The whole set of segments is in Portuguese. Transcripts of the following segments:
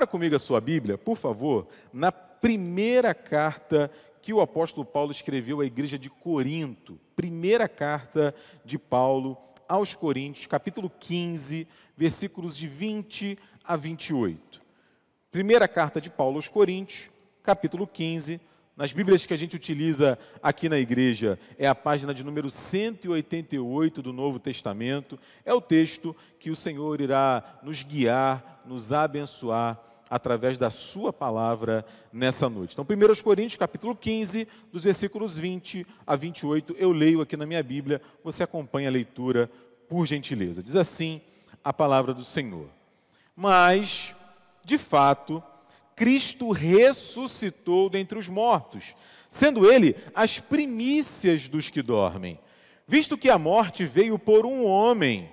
Abra comigo a sua Bíblia, por favor, na primeira carta que o apóstolo Paulo escreveu à igreja de Corinto. Primeira carta de Paulo aos Coríntios, capítulo 15, versículos de 20 a 28. Primeira carta de Paulo aos Coríntios, capítulo 15. Nas Bíblias que a gente utiliza aqui na igreja, é a página de número 188 do Novo Testamento. É o texto que o Senhor irá nos guiar, nos abençoar através da sua palavra nessa noite. Então, 1 Coríntios, capítulo 15, dos versículos 20 a 28, eu leio aqui na minha Bíblia, você acompanha a leitura por gentileza. Diz assim a palavra do Senhor. Mas, de fato, Cristo ressuscitou dentre os mortos, sendo ele as primícias dos que dormem. Visto que a morte veio por um homem,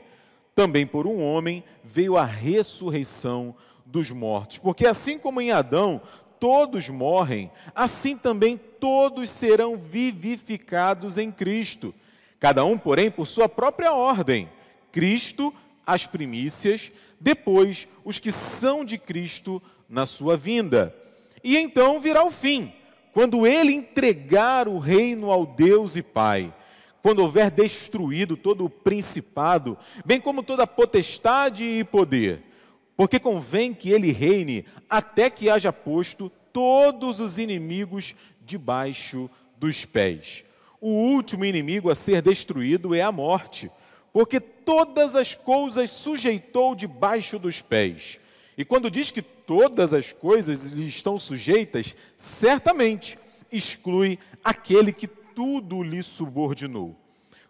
também por um homem veio a ressurreição dos mortos. Porque assim como em Adão todos morrem, assim também todos serão vivificados em Cristo. Cada um, porém, por sua própria ordem. Cristo, as primícias, depois os que são de Cristo na sua vinda. E então virá o fim, quando ele entregar o reino ao Deus e Pai quando houver destruído todo o principado, bem como toda a potestade e poder, porque convém que ele reine até que haja posto todos os inimigos debaixo dos pés. O último inimigo a ser destruído é a morte, porque todas as coisas sujeitou debaixo dos pés. E quando diz que todas as coisas lhe estão sujeitas, certamente exclui aquele que tudo lhe subordinou.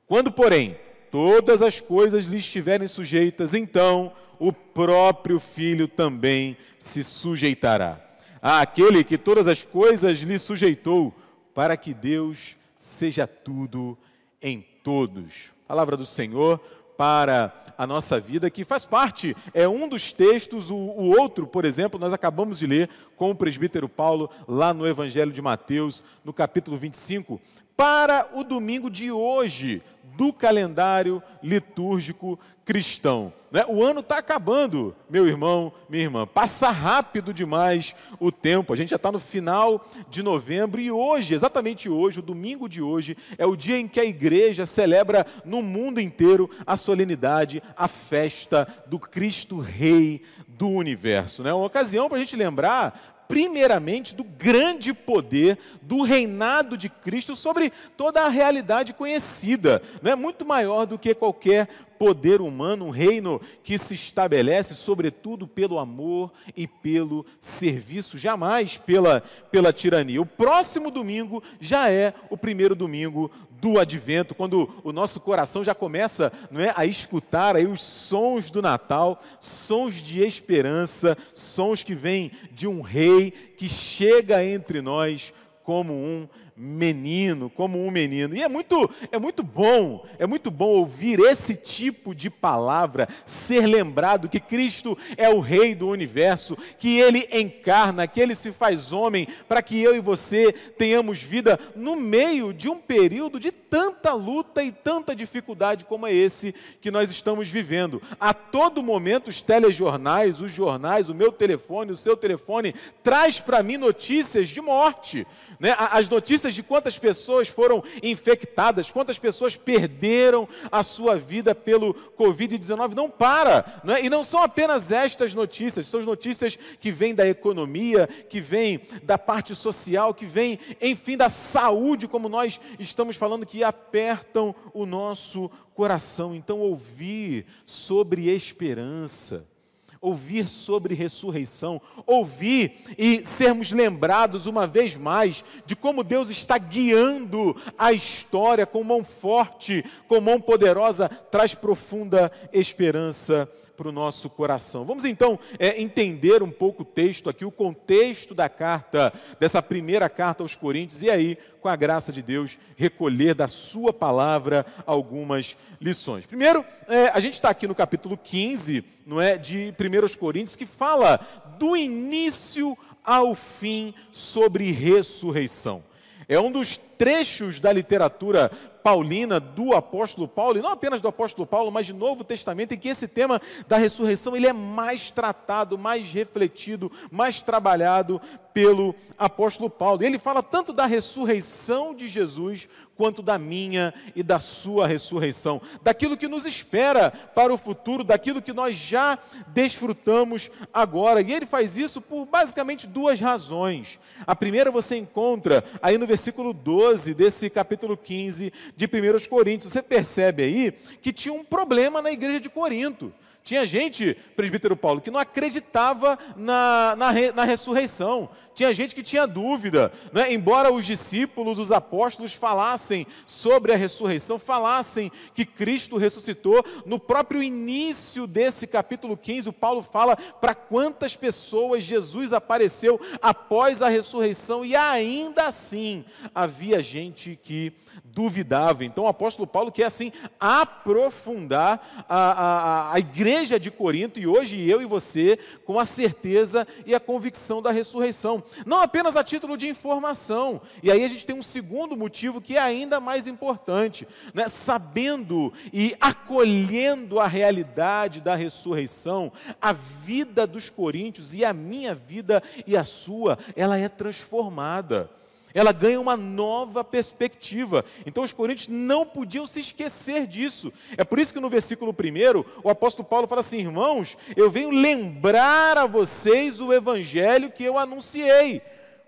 Quando, porém, todas as coisas lhe estiverem sujeitas, então o próprio Filho também se sujeitará. Àquele que todas as coisas lhe sujeitou, para que Deus seja tudo em todos. Palavra do Senhor para a nossa vida, que faz parte, é um dos textos, o, o, outro, por exemplo, nós acabamos de ler com o presbítero Paulo, lá no Evangelho de Mateus, no capítulo 25, para o domingo de hoje, do calendário litúrgico cristão. Né? O ano está acabando, meu irmão, minha irmã. Passa rápido demais o tempo. A gente já está no final de novembro e hoje, exatamente hoje, o domingo de hoje, é o dia em que a igreja celebra no mundo inteiro a solenidade, a festa do Cristo Rei do universo. É né? uma ocasião para a gente lembrar primeiramente do grande poder do reinado de Cristo sobre toda a realidade conhecida. Não é muito maior do que qualquer poder humano, um reino que se estabelece sobretudo pelo amor e pelo serviço, jamais pela, pela tirania. O próximo domingo já é o primeiro domingo do advento, quando o nosso coração já começa não é, a escutar aí os sons do Natal, sons de esperança, sons que vêm de um rei que chega entre nós como um menino, como um menino. E é muito, é muito bom, é muito bom ouvir esse tipo de palavra, ser lembrado que Cristo é o rei do universo, que ele encarna, que ele se faz homem, para que eu e você tenhamos vida no meio de um período de tanta luta e tanta dificuldade como é esse que nós estamos vivendo. A todo momento os telejornais, os jornais, o meu telefone, o seu telefone traz para mim notícias de morte, né? As notícias de quantas pessoas foram infectadas, quantas pessoas perderam a sua vida pelo Covid-19 não para. Não é? E não são apenas estas notícias, são notícias que vêm da economia, que vêm da parte social, que vêm, enfim, da saúde, como nós estamos falando, que apertam o nosso coração. Então, ouvir sobre esperança ouvir sobre ressurreição, ouvir e sermos lembrados uma vez mais de como Deus está guiando a história com mão forte, com mão poderosa, traz profunda esperança para o nosso coração. Vamos então é, entender um pouco o texto aqui, o contexto da carta, dessa primeira carta aos Coríntios, e aí, com a graça de Deus, recolher da Sua palavra algumas lições. Primeiro, é, a gente está aqui no capítulo 15, não é, de 1 Coríntios, que fala do início ao fim sobre ressurreição. É um dos trechos da literatura paulina do apóstolo Paulo, e não apenas do apóstolo Paulo, mas de Novo Testamento, em que esse tema da ressurreição ele é mais tratado, mais refletido, mais trabalhado pelo apóstolo Paulo. Ele fala tanto da ressurreição de Jesus, quanto da minha e da sua ressurreição, daquilo que nos espera para o futuro, daquilo que nós já desfrutamos agora. E ele faz isso por basicamente duas razões. A primeira você encontra aí no versículo 12 desse capítulo 15 de 1 Coríntios. Você percebe aí que tinha um problema na igreja de Corinto. Tinha gente, presbítero Paulo, que não acreditava na, na, na ressurreição. Tinha gente que tinha dúvida. Né? Embora os discípulos, os apóstolos falassem sobre a ressurreição, falassem que Cristo ressuscitou, no próprio início desse capítulo 15, o Paulo fala para quantas pessoas Jesus apareceu após a ressurreição e ainda assim havia gente que duvidava. Então o apóstolo Paulo quer assim aprofundar a, a, a igreja de Corinto e hoje eu e você com a certeza e a convicção da ressurreição. Não apenas a título de informação. E aí a gente tem um segundo motivo que é ainda mais importante, né? sabendo e acolhendo a realidade da ressurreição, a vida dos coríntios e a minha vida e a sua, ela é transformada ela ganha uma nova perspectiva. Então os coríntios não podiam se esquecer disso. É por isso que no versículo 1, o apóstolo Paulo fala assim: irmãos, eu venho lembrar a vocês o evangelho que eu anunciei.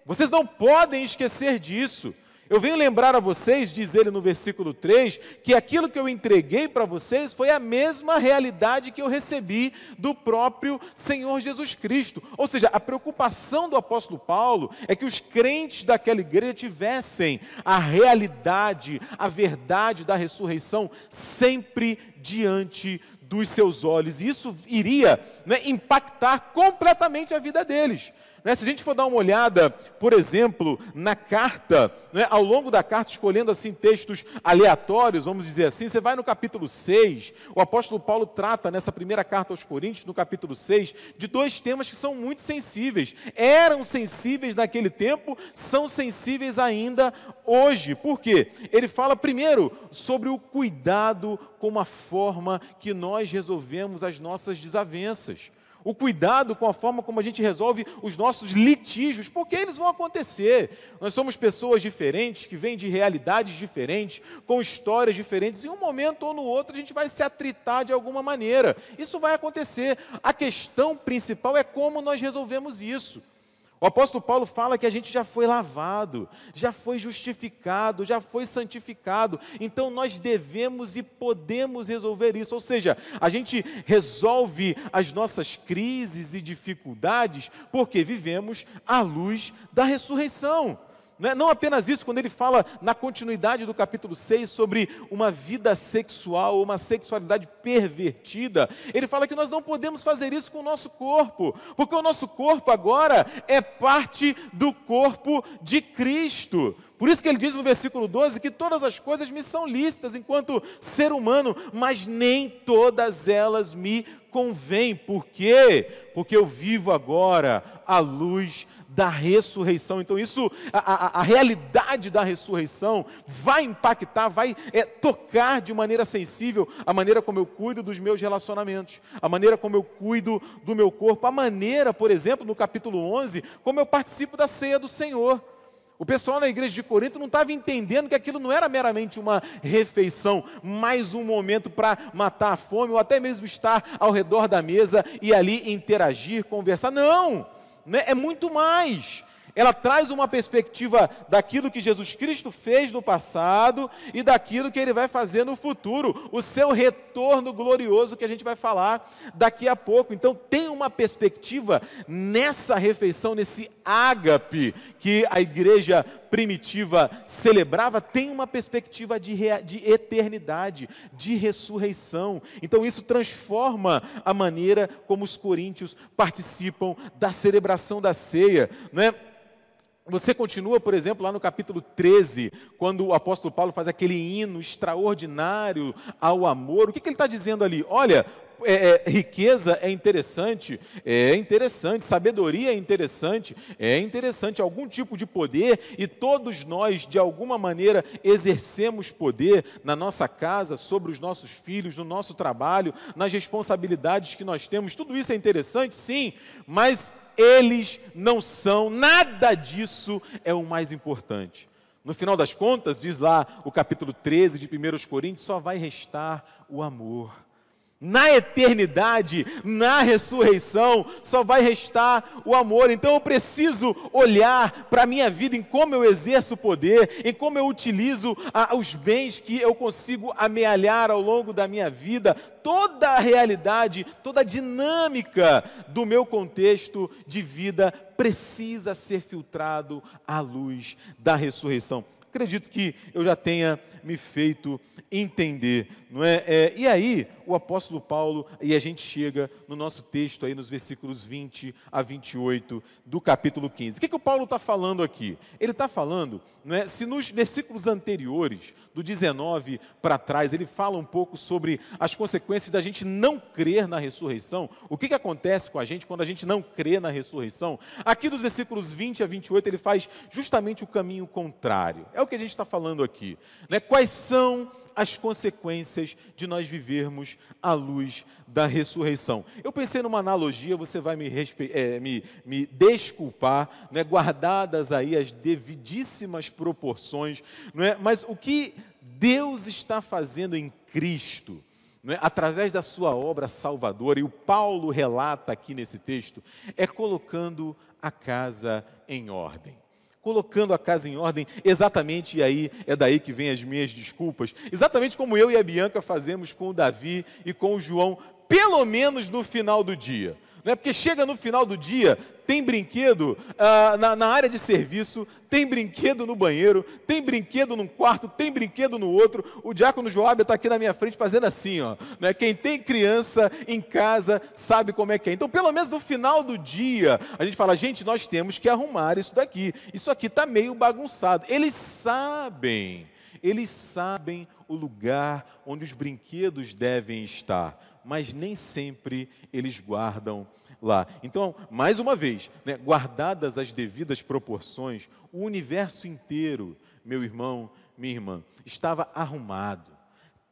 Vocês não podem esquecer disso. Eu venho lembrar a vocês, diz ele no versículo 3, que aquilo que eu entreguei para vocês foi a mesma realidade que eu recebi do próprio Senhor Jesus Cristo. Ou seja, a preocupação do apóstolo Paulo é que os crentes daquela igreja tivessem a realidade, a verdade da ressurreição sempre diante dos seus olhos. E isso iria né, impactar completamente a vida deles. Né? Se a gente for dar uma olhada, por exemplo, na carta, né, ao longo da carta, escolhendo assim textos aleatórios, vamos dizer assim, você vai no capítulo 6, o apóstolo Paulo trata nessa primeira carta aos Coríntios, no capítulo 6, de dois temas que são muito sensíveis. Eram sensíveis naquele tempo, são sensíveis ainda hoje. Por quê? Ele fala primeiro sobre o cuidado com a forma que nós resolvemos as nossas desavenças o cuidado com a forma como a gente resolve os nossos litígios, porque eles vão acontecer. Nós somos pessoas diferentes, que vêm de realidades diferentes, com histórias diferentes, em um momento ou no outro a gente vai se atritar de alguma maneira. Isso vai acontecer. A questão principal é como nós resolvemos isso. O apóstolo Paulo fala que a gente já foi lavado, já foi justificado, já foi santificado, então nós devemos e podemos resolver isso. Ou seja, a gente resolve as nossas crises e dificuldades porque vivemos à luz da ressurreição. Não, é, não apenas isso, quando ele fala na continuidade do capítulo 6 sobre uma vida sexual, uma sexualidade pervertida, ele fala que nós não podemos fazer isso com o nosso corpo, porque o nosso corpo agora é parte do corpo de Cristo. Por isso que ele diz no versículo 12 que todas as coisas me são lícitas enquanto ser humano, mas nem todas elas me convêm. Por quê? Porque eu vivo agora à luz da ressurreição. Então, isso, a, a, a realidade da ressurreição vai impactar, vai é, tocar de maneira sensível a maneira como eu cuido dos meus relacionamentos, a maneira como eu cuido do meu corpo, a maneira, por exemplo, no capítulo 11, como eu participo da ceia do Senhor. O pessoal na igreja de Corinto não estava entendendo que aquilo não era meramente uma refeição, mais um momento para matar a fome, ou até mesmo estar ao redor da mesa e ali interagir, conversar. Não! Né, é muito mais. Ela traz uma perspectiva daquilo que Jesus Cristo fez no passado e daquilo que ele vai fazer no futuro, o seu retorno glorioso que a gente vai falar daqui a pouco. Então, tem uma perspectiva nessa refeição, nesse ágape que a igreja primitiva celebrava, tem uma perspectiva de, de eternidade, de ressurreição. Então, isso transforma a maneira como os coríntios participam da celebração da ceia, não é? Você continua, por exemplo, lá no capítulo 13, quando o apóstolo Paulo faz aquele hino extraordinário ao amor. O que, que ele está dizendo ali? Olha, é, é, riqueza é interessante, é interessante, sabedoria é interessante, é interessante, algum tipo de poder, e todos nós, de alguma maneira, exercemos poder na nossa casa, sobre os nossos filhos, no nosso trabalho, nas responsabilidades que nós temos, tudo isso é interessante, sim, mas eles não são, nada disso é o mais importante. No final das contas, diz lá o capítulo 13 de 1 Coríntios, só vai restar o amor. Na eternidade, na ressurreição, só vai restar o amor. Então eu preciso olhar para a minha vida, em como eu exerço o poder, em como eu utilizo a, os bens que eu consigo amealhar ao longo da minha vida, toda a realidade, toda a dinâmica do meu contexto de vida precisa ser filtrado à luz da ressurreição. Acredito que eu já tenha me feito entender, não é? é? E aí, o apóstolo Paulo, e a gente chega no nosso texto aí nos versículos 20 a 28 do capítulo 15. O que, que o Paulo está falando aqui? Ele está falando, não é? Se nos versículos anteriores, do 19 para trás, ele fala um pouco sobre as consequências da gente não crer na ressurreição, o que, que acontece com a gente quando a gente não crê na ressurreição? Aqui dos versículos 20 a 28, ele faz justamente o caminho contrário. É o que a gente está falando aqui. Né? Quais são as consequências de nós vivermos à luz da ressurreição? Eu pensei numa analogia, você vai me, é, me, me desculpar, né? guardadas aí as devidíssimas proporções, não é? mas o que Deus está fazendo em Cristo, é? através da sua obra salvadora, e o Paulo relata aqui nesse texto, é colocando a casa em ordem colocando a casa em ordem, exatamente, e aí é daí que vem as minhas desculpas, exatamente como eu e a Bianca fazemos com o Davi e com o João, pelo menos no final do dia. Não é porque chega no final do dia, tem brinquedo ah, na, na, área de serviço, tem brinquedo no banheiro, tem brinquedo num quarto, tem brinquedo no outro. O diácono Joab está aqui na minha frente fazendo assim, ó. Né? Quem tem criança em casa sabe como é que é. Então, pelo menos no final do dia, a gente fala, gente, nós temos que arrumar isso daqui. Isso aqui está meio bagunçado. Eles sabem, eles sabem o lugar onde os brinquedos devem estar mas nem sempre eles guardam lá. Então, mais uma vez, né, guardadas as devidas proporções, o universo inteiro, meu irmão, minha irmã, estava arrumado,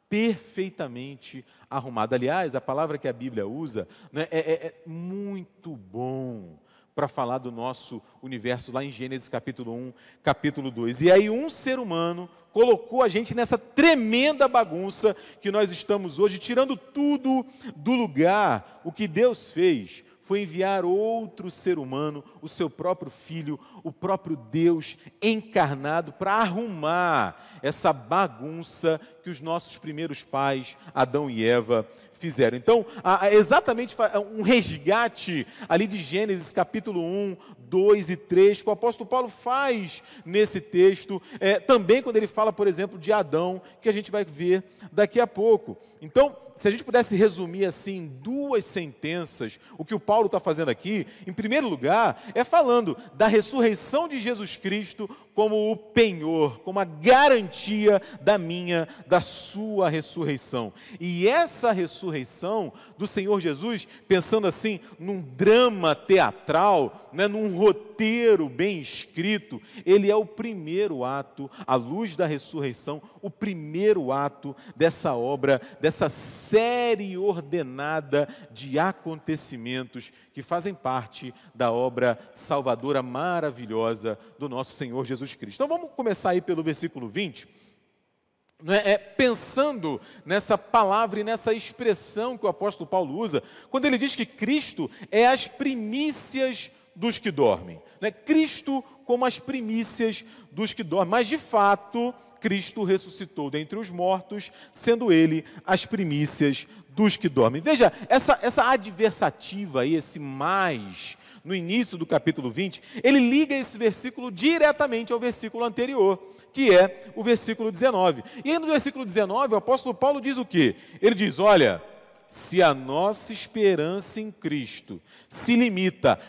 perfeitamente arrumado. Aliás, a palavra que a Bíblia usa né, é, é, é muito bom para falar do nosso universo lá em Gênesis capítulo 1, capítulo 2. E aí um ser humano colocou a gente nessa tremenda bagunça que nós estamos hoje, tirando tudo do lugar. O que Deus fez foi enviar outro ser humano, o seu próprio filho, o próprio Deus encarnado, para arrumar essa bagunça que os nossos primeiros pais, Adão e Eva, fizeram. Então, exatamente um resgate ali de Gênesis capítulo 1, 2 e 3, que o apóstolo Paulo faz nesse texto, é, também quando ele fala, por exemplo, de Adão, que a gente vai ver daqui a pouco. Então, se a gente pudesse resumir assim duas sentenças, o que o Paulo está fazendo aqui, em primeiro lugar, é falando da ressurreição de Jesus Cristo como o penhor, como a garantia da minha, da sua ressurreição. E essa ressurreição do Senhor Jesus, pensando assim num drama teatral, né, num roteiro bem escrito, ele é o primeiro ato, à luz da ressurreição, o primeiro ato dessa obra, dessa série ordenada de acontecimentos que fazem parte da obra salvadora maravilhosa do nosso Senhor Jesus Cristo. Então vamos começar aí pelo versículo 20. É, é, pensando nessa palavra e nessa expressão que o apóstolo Paulo usa, quando ele diz que Cristo é as primícias dos que dormem. Né? Cristo como as primícias dos que dormem. Mas, de fato, Cristo ressuscitou dentre os mortos, sendo ele as primícias dos que dormem. Veja, essa, essa adversativa aí, esse mais, no início do capítulo 20, ele liga esse versículo diretamente ao versículo anterior, que é o versículo 19. E aí no versículo 19, o apóstolo Paulo diz o quê? Ele diz: Olha, se a nossa esperança em Cristo se limita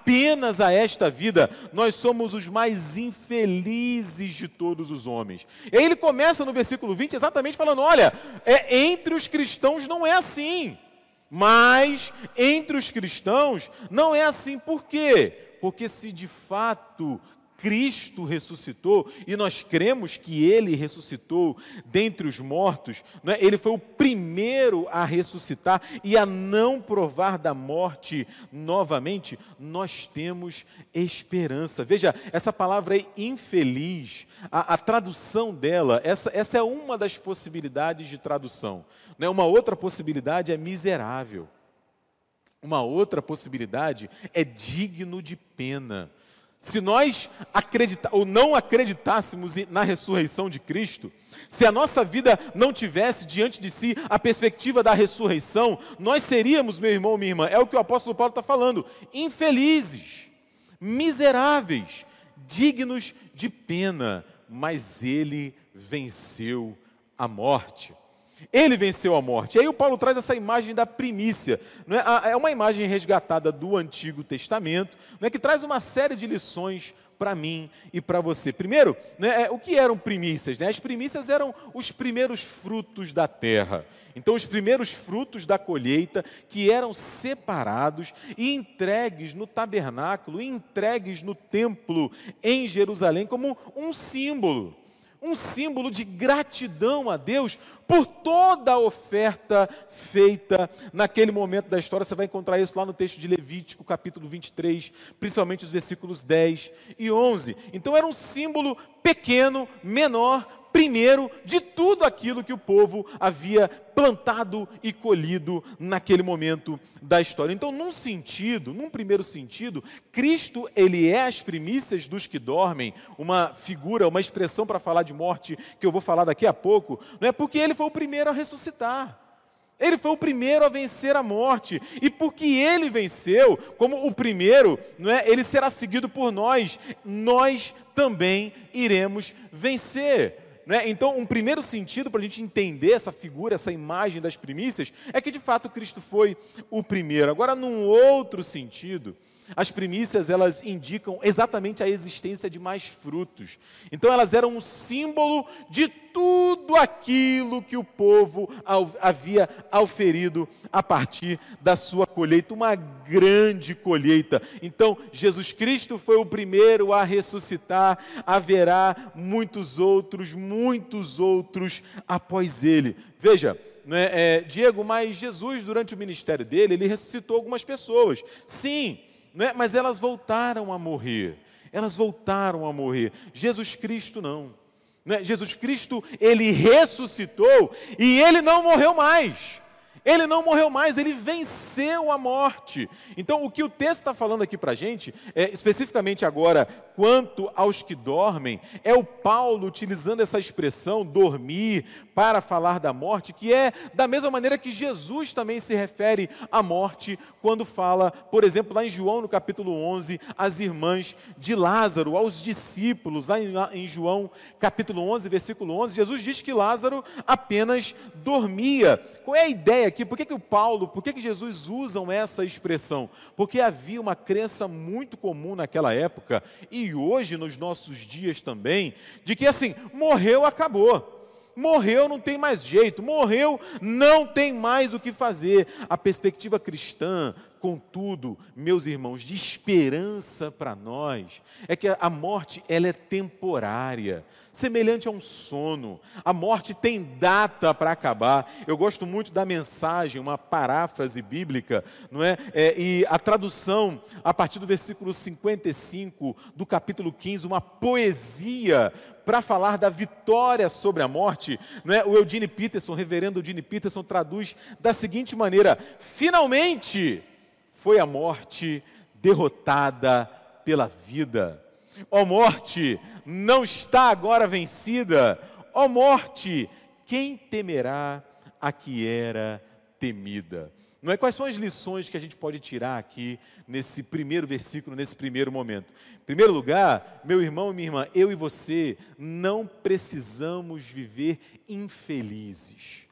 apenas a esta vida, nós somos os mais infelizes de todos os homens. E aí ele começa no versículo 20 exatamente falando: olha, é, entre os cristãos não é assim. Mas entre os cristãos não é assim. Por quê? Porque se de fato Cristo ressuscitou e nós cremos que ele ressuscitou dentre os mortos, é? ele foi o primeiro a ressuscitar e a não provar da morte novamente, nós temos esperança. Veja, essa palavra é infeliz, a, a tradução dela, essa, essa é uma das possibilidades de tradução. Né? Uma outra possibilidade é miserável. Uma outra possibilidade é digno de pena. Se nós acreditar, ou não acreditássemos na ressurreição de Cristo, se a nossa vida não tivesse diante de si a perspectiva da ressurreição, nós seríamos, meu irmão, minha irmã, é o que o apóstolo Paulo está falando, infelizes, miseráveis, dignos de pena, mas ele venceu a morte. Ele venceu a morte. E aí o Paulo traz essa imagem da primícia. É? é? uma imagem resgatada do Antigo Testamento, é? que traz uma série de lições para mim e para você. Primeiro, né, o que eram primícias? Né? As primícias eram os primeiros frutos da terra. Então, os primeiros frutos da colheita que eram separados e entregues no tabernáculo, entregues no templo em Jerusalém como um símbolo um símbolo de gratidão a Deus por toda a oferta feita naquele momento da história. Você vai encontrar isso lá no texto de Levítico, capítulo 23, principalmente os versículos 10 e 11. Então era um símbolo pequeno, menor, primeiro de tudo aquilo que o povo havia plantado e colhido naquele momento da história. Então, num sentido, num primeiro sentido, Cristo, ele é as primícias dos que dormem, uma figura, uma expressão para falar de morte que eu vou falar daqui a pouco, não é porque ele foi o primeiro a ressuscitar. Ele foi o primeiro a vencer a morte. E porque ele venceu, como o primeiro, não é? Ele será seguido por nós. Nós também iremos vencer. Né? Então, um primeiro sentido para a gente entender essa figura, essa imagem das primícias, é que de fato Cristo foi o primeiro. Agora, num outro sentido, as primícias elas indicam exatamente a existência de mais frutos. Então elas eram um símbolo de tudo aquilo que o povo havia auferido a partir da sua colheita, uma grande colheita. Então Jesus Cristo foi o primeiro a ressuscitar, haverá muitos outros, muitos outros após ele. Veja, né, é, Diego, mas Jesus, durante o ministério dele, ele ressuscitou algumas pessoas. Sim, né? mas elas voltaram a morrer. Elas voltaram a morrer. Jesus Cristo não. Né? Jesus Cristo, ele ressuscitou e ele não morreu mais. Ele não morreu mais, ele venceu a morte. Então, o que o texto está falando aqui para a gente, é, especificamente agora, quanto aos que dormem, é o Paulo utilizando essa expressão, dormir, para falar da morte, que é da mesma maneira que Jesus também se refere à morte, quando fala, por exemplo, lá em João, no capítulo 11, às irmãs de Lázaro, aos discípulos, lá em, João, capítulo 11, versículo 11, Jesus diz que Lázaro apenas dormia. Qual é a ideia aqui? Por que, que o Paulo, por que, que Jesus usam essa expressão? Porque havia uma crença muito comum naquela época, e hoje, nos nossos dias também, de que assim, morreu, acabou. Morreu, não tem mais jeito. Morreu, não tem mais o que fazer. A perspectiva cristã, contudo, meus irmãos, de esperança para nós, é que a morte ela é temporária, semelhante a um sono. A morte tem data para acabar. Eu gosto muito da mensagem, uma paráfrase bíblica, não é? é? E a tradução a partir do versículo 55 do capítulo 15, uma poesia para falar da vitória sobre a morte, não é? O Eugene Peterson, o reverendo Eugene Peterson traduz da seguinte maneira: finalmente foi a morte derrotada pela vida. Ó morte, não está agora vencida. Ó morte, quem temerá a que era temida? Não é quais são as lições que a gente pode tirar aqui nesse primeiro versículo, nesse primeiro momento? Em primeiro lugar, meu irmão e minha irmã, eu e você não precisamos viver infelizes.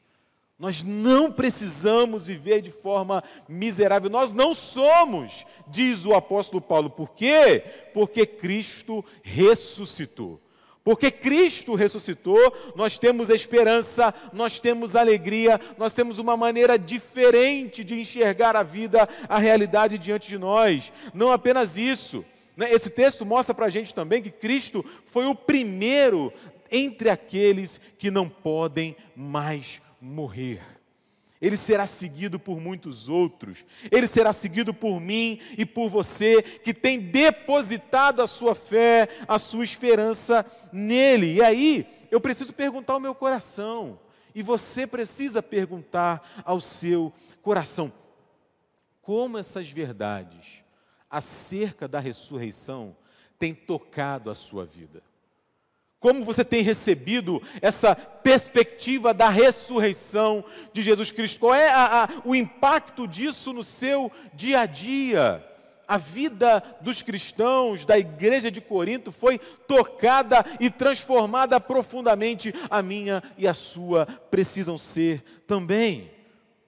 Nós não precisamos viver de forma miserável. Nós não somos, diz o apóstolo Paulo. Por quê? Porque Cristo ressuscitou. Porque Cristo ressuscitou, nós temos esperança, nós temos alegria, nós temos uma maneira diferente de enxergar a vida, a realidade diante de nós. Não apenas isso, né? esse texto mostra para a gente também que Cristo foi o primeiro entre aqueles que não podem mais morrer. Ele será seguido por muitos outros. Ele será seguido por mim e por você que tem depositado a sua fé, a sua esperança nele. E aí, eu preciso perguntar ao meu coração, e você precisa perguntar ao seu coração: como essas verdades acerca da ressurreição têm tocado a sua vida? Como você tem recebido essa perspectiva da ressurreição de Jesus Cristo? Qual é a, a, o impacto disso no seu dia a dia? A vida dos cristãos da igreja de Corinto foi tocada e transformada profundamente. A minha e a sua precisam ser também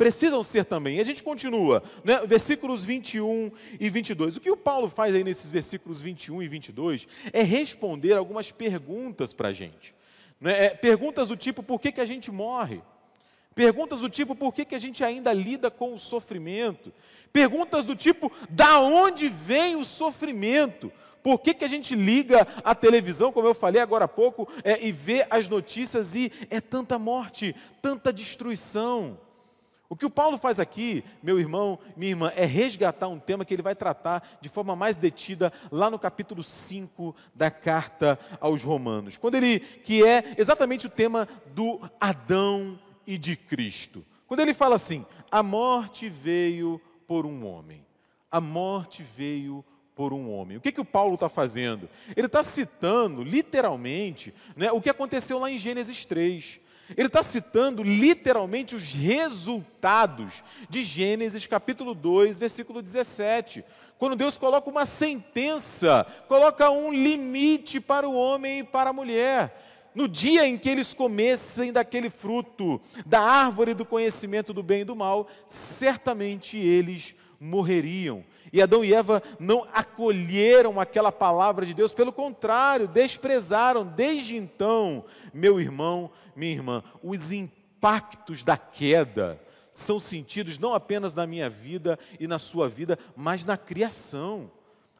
precisam ser também. E a gente continua, né? versículos 21 e 22. O que o Paulo faz aí nesses versículos 21 e 22 é responder algumas perguntas para a gente. Né? É, perguntas do tipo: por que, que a gente morre? Perguntas do tipo: por que, que a gente ainda lida com o sofrimento? Perguntas do tipo: da onde vem o sofrimento? Por que, que a gente liga a televisão, como eu falei agora há pouco, é, e vê as notícias e é tanta morte, tanta destruição? O que o Paulo faz aqui, meu irmão, minha irmã, é resgatar um tema que ele vai tratar de forma mais detida lá no capítulo 5 da carta aos Romanos. Quando ele que é exatamente o tema do Adão e de Cristo. Quando ele fala assim: "A morte veio por um homem. A morte veio por um homem. O que, que o Paulo está fazendo? Ele está citando, literalmente, né, o que aconteceu lá em Gênesis 3. Ele está citando literalmente os resultados de Gênesis capítulo 2, versículo 17. Quando Deus coloca uma sentença, coloca um limite para o homem e para a mulher. No dia em que eles comessem daquele fruto, da árvore do conhecimento do bem e do mal, certamente eles morreriam. E Adão e Eva não acolheram aquela palavra de Deus, pelo contrário, desprezaram. Desde então, meu irmão, minha irmã, os impactos da queda são sentidos não apenas na minha vida e na sua vida, mas na criação.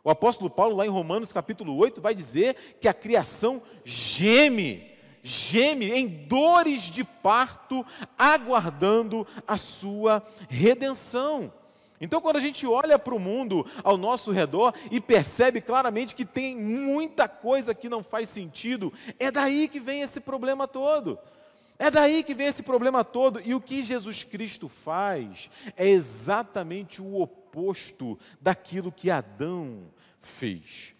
O apóstolo Paulo, lá em Romanos capítulo 8, vai dizer que a criação geme, geme em dores de parto, aguardando a sua redenção. Então, quando a gente olha para o mundo ao nosso redor e percebe claramente que tem muita coisa que não faz sentido, é daí que vem esse problema todo. É daí que vem esse problema todo. E o que Jesus Cristo faz é exatamente o oposto daquilo que Adão fez.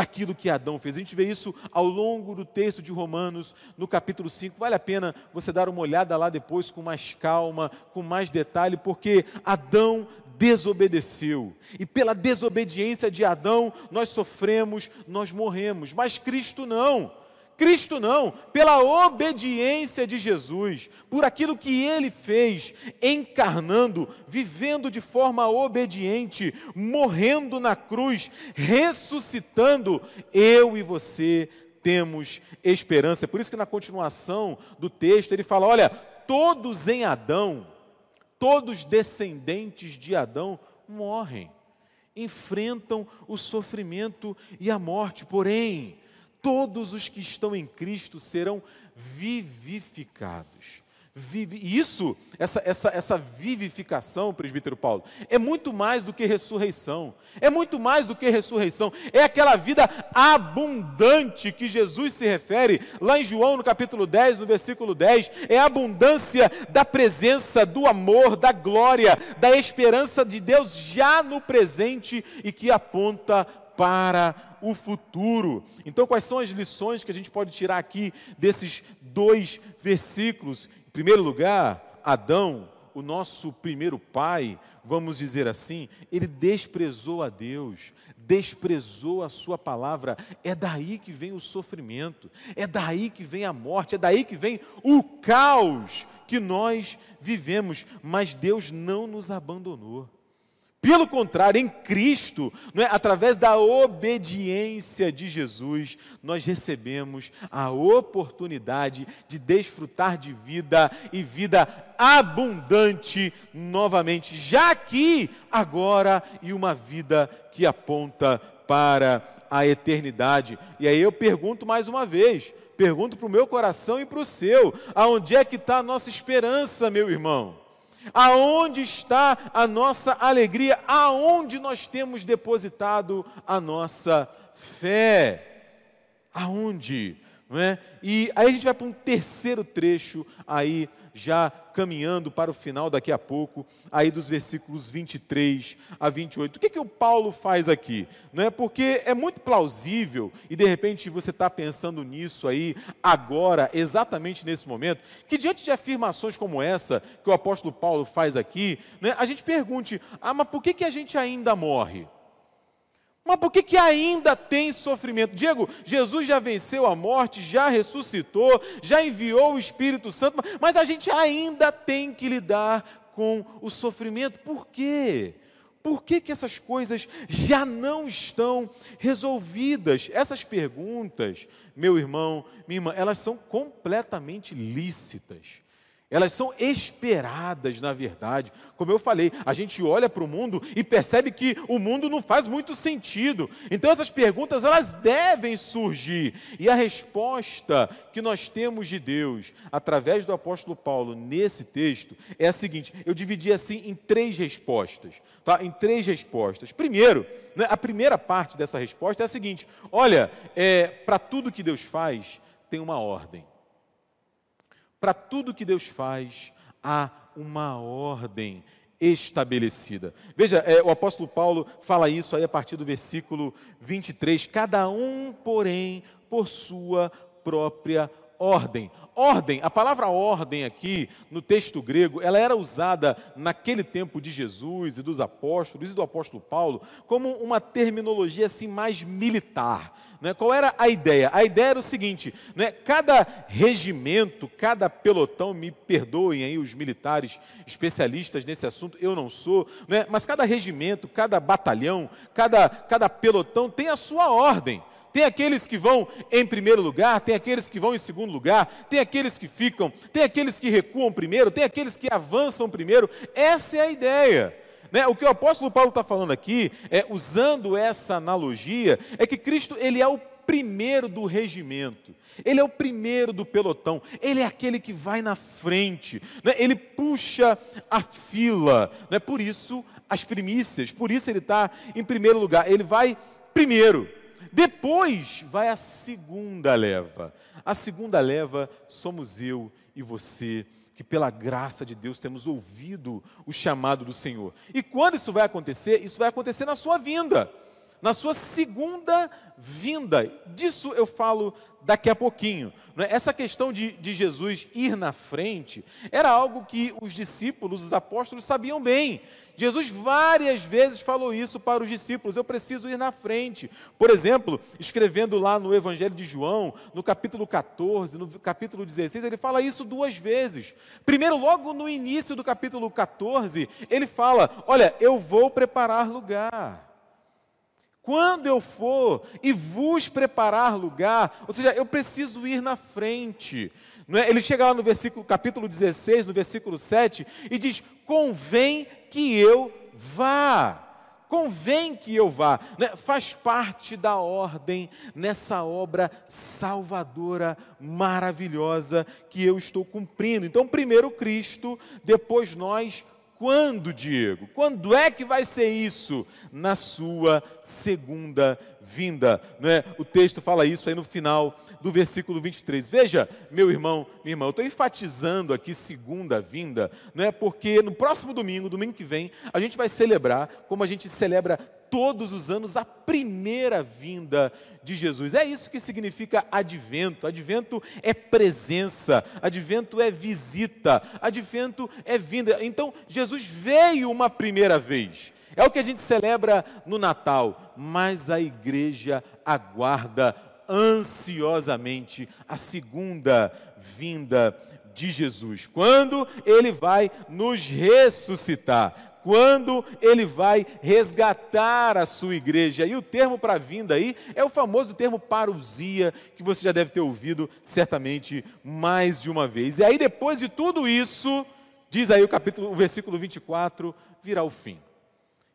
Daquilo que Adão fez. A gente vê isso ao longo do texto de Romanos, no capítulo 5. Vale a pena você dar uma olhada lá depois com mais calma, com mais detalhe, porque Adão desobedeceu. E pela desobediência de Adão, nós sofremos, nós morremos. Mas Cristo não. Cristo não, pela obediência de Jesus, por aquilo que ele fez, encarnando, vivendo de forma obediente, morrendo na cruz, ressuscitando, eu e você temos esperança. É por isso que na continuação do texto ele fala: olha, todos em Adão todos descendentes de Adão morrem, enfrentam o sofrimento e a morte, porém, todos os que estão em Cristo serão vivificados vive. Isso, essa, essa, essa vivificação, presbítero Paulo, é muito mais do que ressurreição. É muito mais do que ressurreição. É aquela vida abundante que Jesus se refere lá em João, no capítulo 10, no versículo 10. É a abundância da presença, do amor, da glória, da esperança de Deus já no presente e que aponta para o futuro. Então, quais são as lições que a gente pode tirar aqui desses dois versículos? Em primeiro lugar, Adão, o nosso primeiro pai, vamos dizer assim, ele desprezou a Deus, desprezou a sua palavra. É daí que vem o sofrimento, é daí que vem a morte, é daí que vem o caos que nós vivemos, mas Deus não nos abandonou. Pelo contrário, em Cristo, é? através da obediência de Jesus, nós recebemos a oportunidade de desfrutar de vida e vida abundante novamente, já aqui, agora, e uma vida que aponta para a eternidade. E aí eu pergunto mais uma vez: pergunto para o meu coração e para o seu, aonde é que está a nossa esperança, meu irmão? Aonde está a nossa alegria? Aonde nós temos depositado a nossa fé? Aonde? Não é? E aí a gente vai para um terceiro trecho aí já caminhando para o final daqui a pouco, aí dos versículos 23 a 28. O que, que o Paulo faz aqui? Não é porque é muito plausível, e de repente você está pensando nisso aí, agora, exatamente nesse momento, que diante de afirmações como essa que o apóstolo Paulo faz aqui, né, a gente pergunte: ah, mas por que, que a gente ainda morre? Mas por que, que ainda tem sofrimento? Diego, Jesus já venceu a morte, já ressuscitou, já enviou o Espírito Santo, mas a gente ainda tem que lidar com o sofrimento. Por quê? Por que, que essas coisas já não estão resolvidas? Essas perguntas, meu irmão, minha irmã, elas são completamente lícitas. Elas são esperadas, na verdade. Como eu falei, a gente olha para o mundo e percebe que o mundo não faz muito sentido. Então essas perguntas elas devem surgir. E a resposta que nós temos de Deus através do apóstolo Paulo nesse texto é a seguinte: eu dividi assim em três respostas, tá? Em três respostas. Primeiro, né, a primeira parte dessa resposta é a seguinte: olha, é, para tudo que Deus faz tem uma ordem. Para tudo que Deus faz, há uma ordem estabelecida. Veja, é, o apóstolo Paulo fala isso aí a partir do versículo 23. Cada um, porém, por sua própria ordem. Ordem, a palavra ordem aqui no texto grego, ela era usada naquele tempo de Jesus e dos apóstolos e do apóstolo Paulo como uma terminologia assim mais militar. Né? Qual era a ideia? A ideia era o seguinte: né? cada regimento, cada pelotão, me perdoem aí os militares especialistas nesse assunto, eu não sou, né? mas cada regimento, cada batalhão, cada, cada pelotão tem a sua ordem. Tem aqueles que vão em primeiro lugar, tem aqueles que vão em segundo lugar, tem aqueles que ficam, tem aqueles que recuam primeiro, tem aqueles que avançam primeiro. Essa é a ideia. Né? O que o apóstolo Paulo está falando aqui, é, usando essa analogia, é que Cristo ele é o primeiro do regimento, ele é o primeiro do pelotão, ele é aquele que vai na frente, né? ele puxa a fila, né? por isso as primícias, por isso ele está em primeiro lugar, ele vai primeiro. Depois vai a segunda leva. A segunda leva somos eu e você, que pela graça de Deus temos ouvido o chamado do Senhor. E quando isso vai acontecer? Isso vai acontecer na sua vinda na sua segunda vinda. Disso eu falo daqui a pouquinho. É? Essa questão de, de, Jesus ir na frente era algo que os discípulos, os apóstolos, sabiam bem. Jesus várias vezes falou isso para os discípulos: eu preciso ir na frente. Por exemplo, escrevendo lá no Evangelho de João, no capítulo 14, no capítulo 16, ele fala isso duas vezes. Primeiro, logo no início do capítulo 14, ele fala: Olha, eu vou preparar lugar. Quando eu for e vos preparar lugar, ou seja, eu preciso ir na frente. É? Ele chega lá no versículo, capítulo 16, no versículo 7, e diz: convém que eu vá. Convém que eu vá, né? faz parte da ordem nessa obra salvadora maravilhosa que eu estou cumprindo. Então, primeiro Cristo, depois nós, quando, Diego? Quando é que vai ser isso? Na sua segunda vinda. Não é? O texto fala isso aí no final do versículo 23. Veja, meu irmão, minha irmã, eu estou enfatizando aqui segunda vinda, não é? porque no próximo domingo, domingo que vem, a gente vai celebrar, como a gente celebra todos os anos a primeira vinda de Jesus. É isso que significa advento. Advento é presença, advento é visita, advento é vinda. Então, Jesus veio uma primeira vez. É o que a gente celebra no Natal, mas a igreja aguarda ansiosamente a segunda vinda de Jesus, quando ele vai nos ressuscitar quando ele vai resgatar a sua igreja. E o termo para vinda aí é o famoso termo parousia, que você já deve ter ouvido certamente mais de uma vez. E aí depois de tudo isso, diz aí o capítulo, o versículo 24, virá o fim.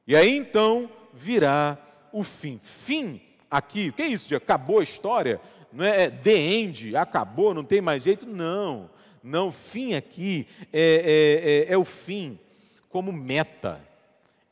E aí então virá o fim. Fim aqui, o que é isso? De acabou a história? Não é, é the end, acabou, não tem mais jeito? Não. Não, fim aqui é, é, é, é o fim como meta,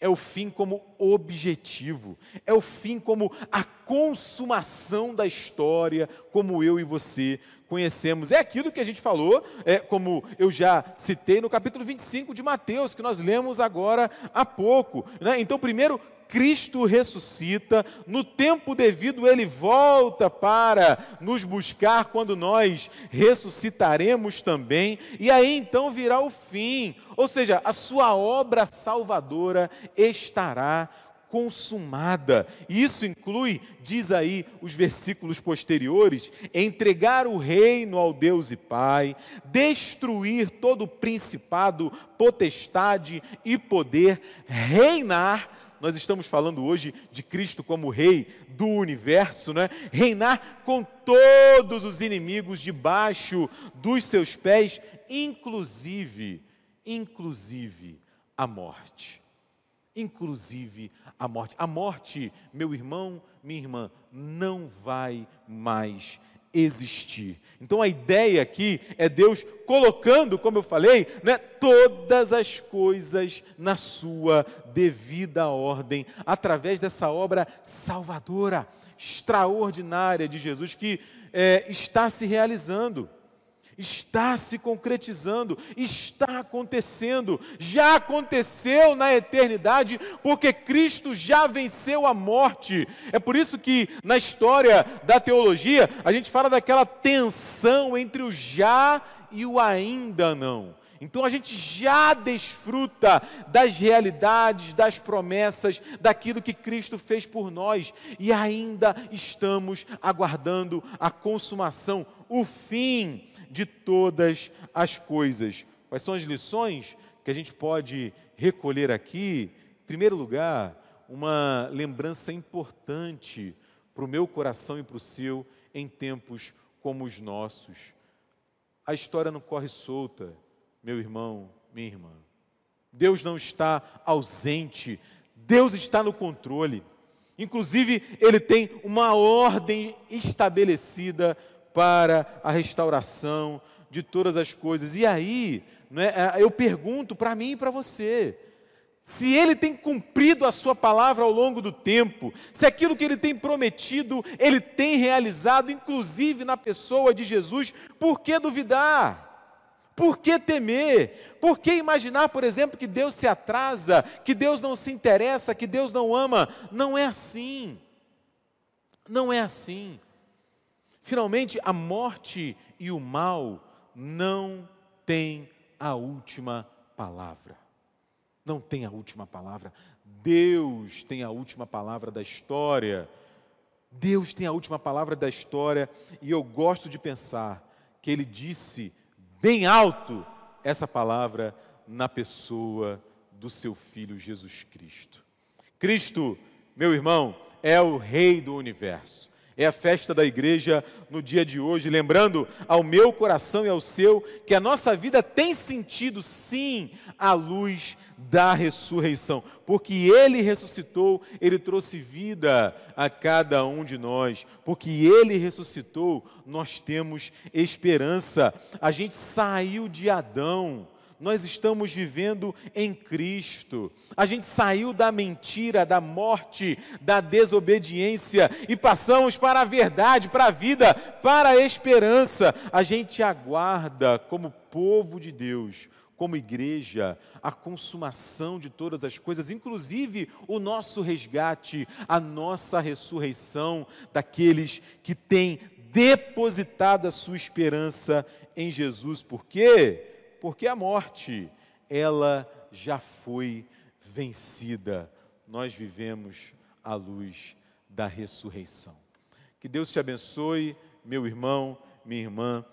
é o fim como objetivo, é o fim como a consumação da história, como eu e você conhecemos. É aquilo que a gente falou, é, como eu já citei no capítulo 25 de Mateus, que nós lemos agora há pouco. Né? Então, primeiro, Cristo ressuscita, no tempo devido ele volta para nos buscar quando nós ressuscitaremos também, e aí então virá o fim, ou seja, a sua obra salvadora estará consumada. Isso inclui, diz aí os versículos posteriores, entregar o reino ao Deus e Pai, destruir todo principado, potestade e poder, reinar nós estamos falando hoje de Cristo como Rei do universo, né? reinar com todos os inimigos debaixo dos seus pés, inclusive, inclusive a morte. Inclusive a morte. A morte, meu irmão, minha irmã, não vai mais existir. Então a ideia aqui é Deus colocando, como eu falei, né, todas as coisas na sua devida ordem, através dessa obra salvadora, extraordinária de Jesus que é, está se realizando está se concretizando, está acontecendo, já aconteceu na eternidade, porque Cristo já venceu a morte. É por isso que na história da teologia a gente fala daquela tensão entre o já e o ainda não. Então a gente já desfruta das realidades, das promessas, daquilo que Cristo fez por nós e ainda estamos aguardando a consumação, o fim de todas as coisas. Quais são as lições que a gente pode recolher aqui? Em primeiro lugar, uma lembrança importante para o meu coração e para o seu em tempos como os nossos. A história não corre solta, meu irmão, minha irmã. Deus não está ausente, Deus está no controle. Inclusive, Ele tem uma ordem estabelecida para a restauração de todas as coisas. E aí, né, eu pergunto para mim e para você: se ele tem cumprido a sua palavra ao longo do tempo, se aquilo que ele tem prometido, ele tem realizado, inclusive na pessoa de Jesus, por que duvidar? Por que temer? Por que imaginar, por exemplo, que Deus se atrasa, que Deus não se interessa, que Deus não ama? Não é assim. Não é assim. Finalmente, a morte e o mal não têm a última palavra. Não tem a última palavra. Deus tem a última palavra da história. Deus tem a última palavra da história. E eu gosto de pensar que Ele disse bem alto essa palavra na pessoa do seu Filho Jesus Cristo. Cristo, meu irmão, é o Rei do universo. É a festa da igreja no dia de hoje, lembrando ao meu coração e ao seu que a nossa vida tem sentido sim à luz da ressurreição, porque ele ressuscitou, ele trouxe vida a cada um de nós, porque ele ressuscitou, nós temos esperança. A gente saiu de Adão, nós estamos vivendo em Cristo. A gente saiu da mentira, da morte, da desobediência e passamos para a verdade, para a vida, para a esperança. A gente aguarda, como povo de Deus, como igreja, a consumação de todas as coisas, inclusive o nosso resgate, a nossa ressurreição daqueles que têm depositado a sua esperança em Jesus. Por quê? Porque a morte, ela já foi vencida. Nós vivemos à luz da ressurreição. Que Deus te abençoe, meu irmão, minha irmã.